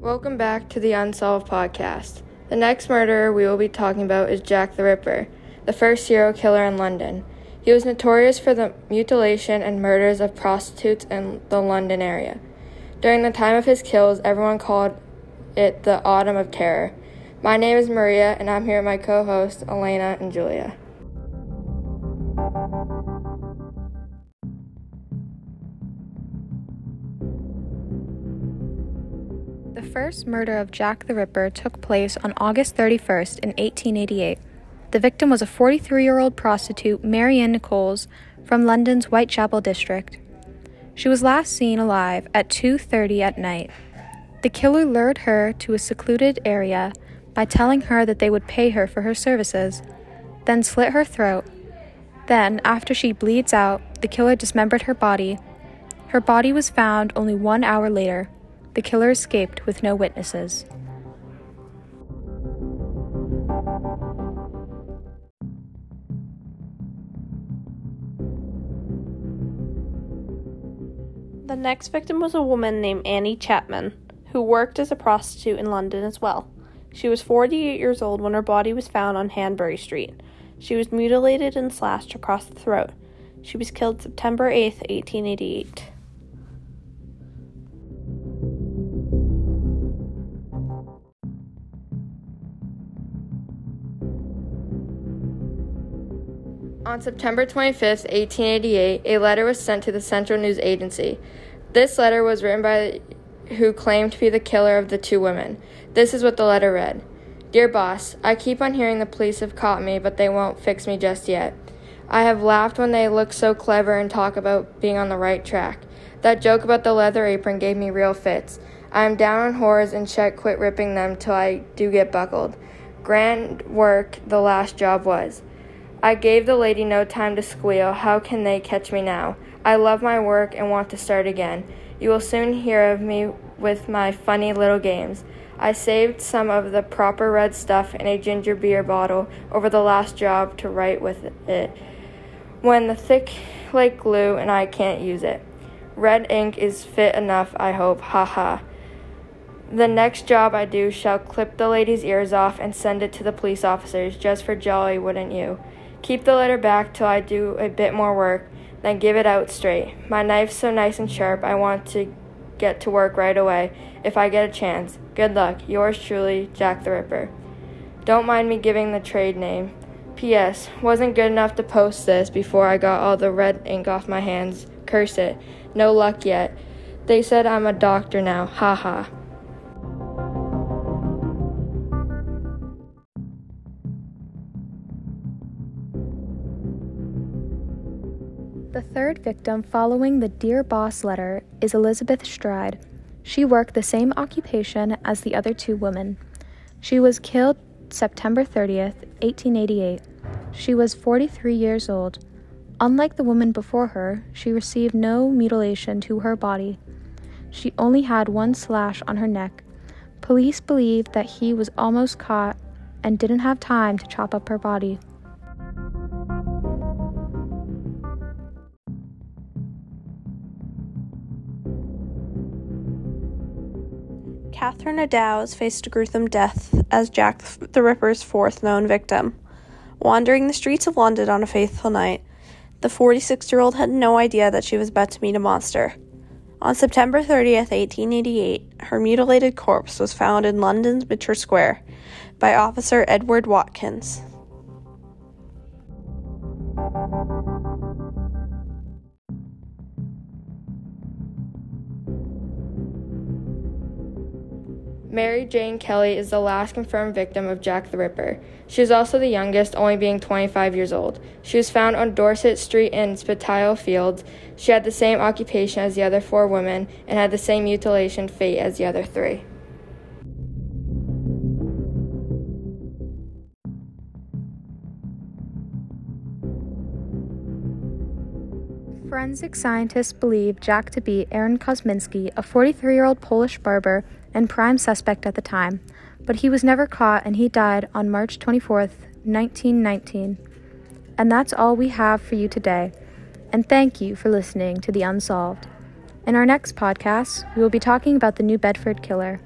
Welcome back to the Unsolved Podcast. The next murderer we will be talking about is Jack the Ripper, the first serial killer in London. He was notorious for the mutilation and murders of prostitutes in the London area. During the time of his kills, everyone called it the Autumn of Terror. My name is Maria, and I'm here with my co hosts, Elaina and Julia. The first murder of Jack the Ripper took place on August 31st in 1888. The victim was a 43 year old prostitute, Mary Ann Nichols, from London's Whitechapel district. She was last seen alive at 2:30 at night. The killer lured her to a secluded area by telling her that they would pay her for her services, then slit her throat. Then, after she bleeds out, the killer dismembered her body. Her body was found only 1 hour later. The killer escaped with no witnesses. The next victim was a woman named Annie Chapman, who worked as a prostitute in London as well. She was 48 years old when her body was found on Hanbury Street. She was mutilated and slashed across the throat. She was killed September 8, 1888. On September 25, 1888, a letter was sent to the Central News Agency. This letter was written by who claimed to be the killer of the two women. This is what the letter read Dear boss, I keep on hearing the police have caught me, but they won't fix me just yet. I have laughed when they look so clever and talk about being on the right track. That joke about the leather apron gave me real fits. I am down on whores and check quit ripping them till I do get buckled. Grand work the last job was. I gave the lady no time to squeal. How can they catch me now? I love my work and want to start again. You will soon hear of me with my funny little games. I saved some of the proper red stuff in a ginger beer bottle over the last job to write with it. When the thick like glue and I can't use it. Red ink is fit enough, I hope. Ha ha. The next job I do shall clip the lady's ears off and send it to the police officers, just for jolly, wouldn't you? Keep the letter back till I do a bit more work, then give it out straight. My knife's so nice and sharp, I want to get to work right away if I get a chance. Good luck. Yours truly, Jack the Ripper. Don't mind me giving the trade name. P.S. Wasn't good enough to post this before I got all the red ink off my hands. Curse it. No luck yet. They said I'm a doctor now. Ha ha. The third victim following the Dear Boss letter is Elizabeth Stride. She worked the same occupation as the other two women. She was killed September 30th, 1888. She was 43 years old. Unlike the woman before her, she received no mutilation to her body. She only had one slash on her neck. Police believe that he was almost caught and didn't have time to chop up her body. Catherine Eddowes faced a gruesome death as Jack the Ripper's fourth known victim. Wandering the streets of London on a fateful night, the 46 year old had no idea that she was about to meet a monster. On September 30th, 1888, her mutilated corpse was found in London's Butcher Square by Officer Edward Watkins. Mary Jane Kelly is the last confirmed victim of Jack the Ripper. She is also the youngest, only being 25 years old. She was found on Dorset Street in Spitalfields. Fields. She had the same occupation as the other four women and had the same mutilation fate as the other three. Forensic scientists believe Jack to be Aaron Kosminski, a 43 year old Polish barber and prime suspect at the time, but he was never caught and he died on March 24th, 1919. And that's all we have for you today. And thank you for listening to The Unsolved. In our next podcast, we will be talking about the New Bedford killer.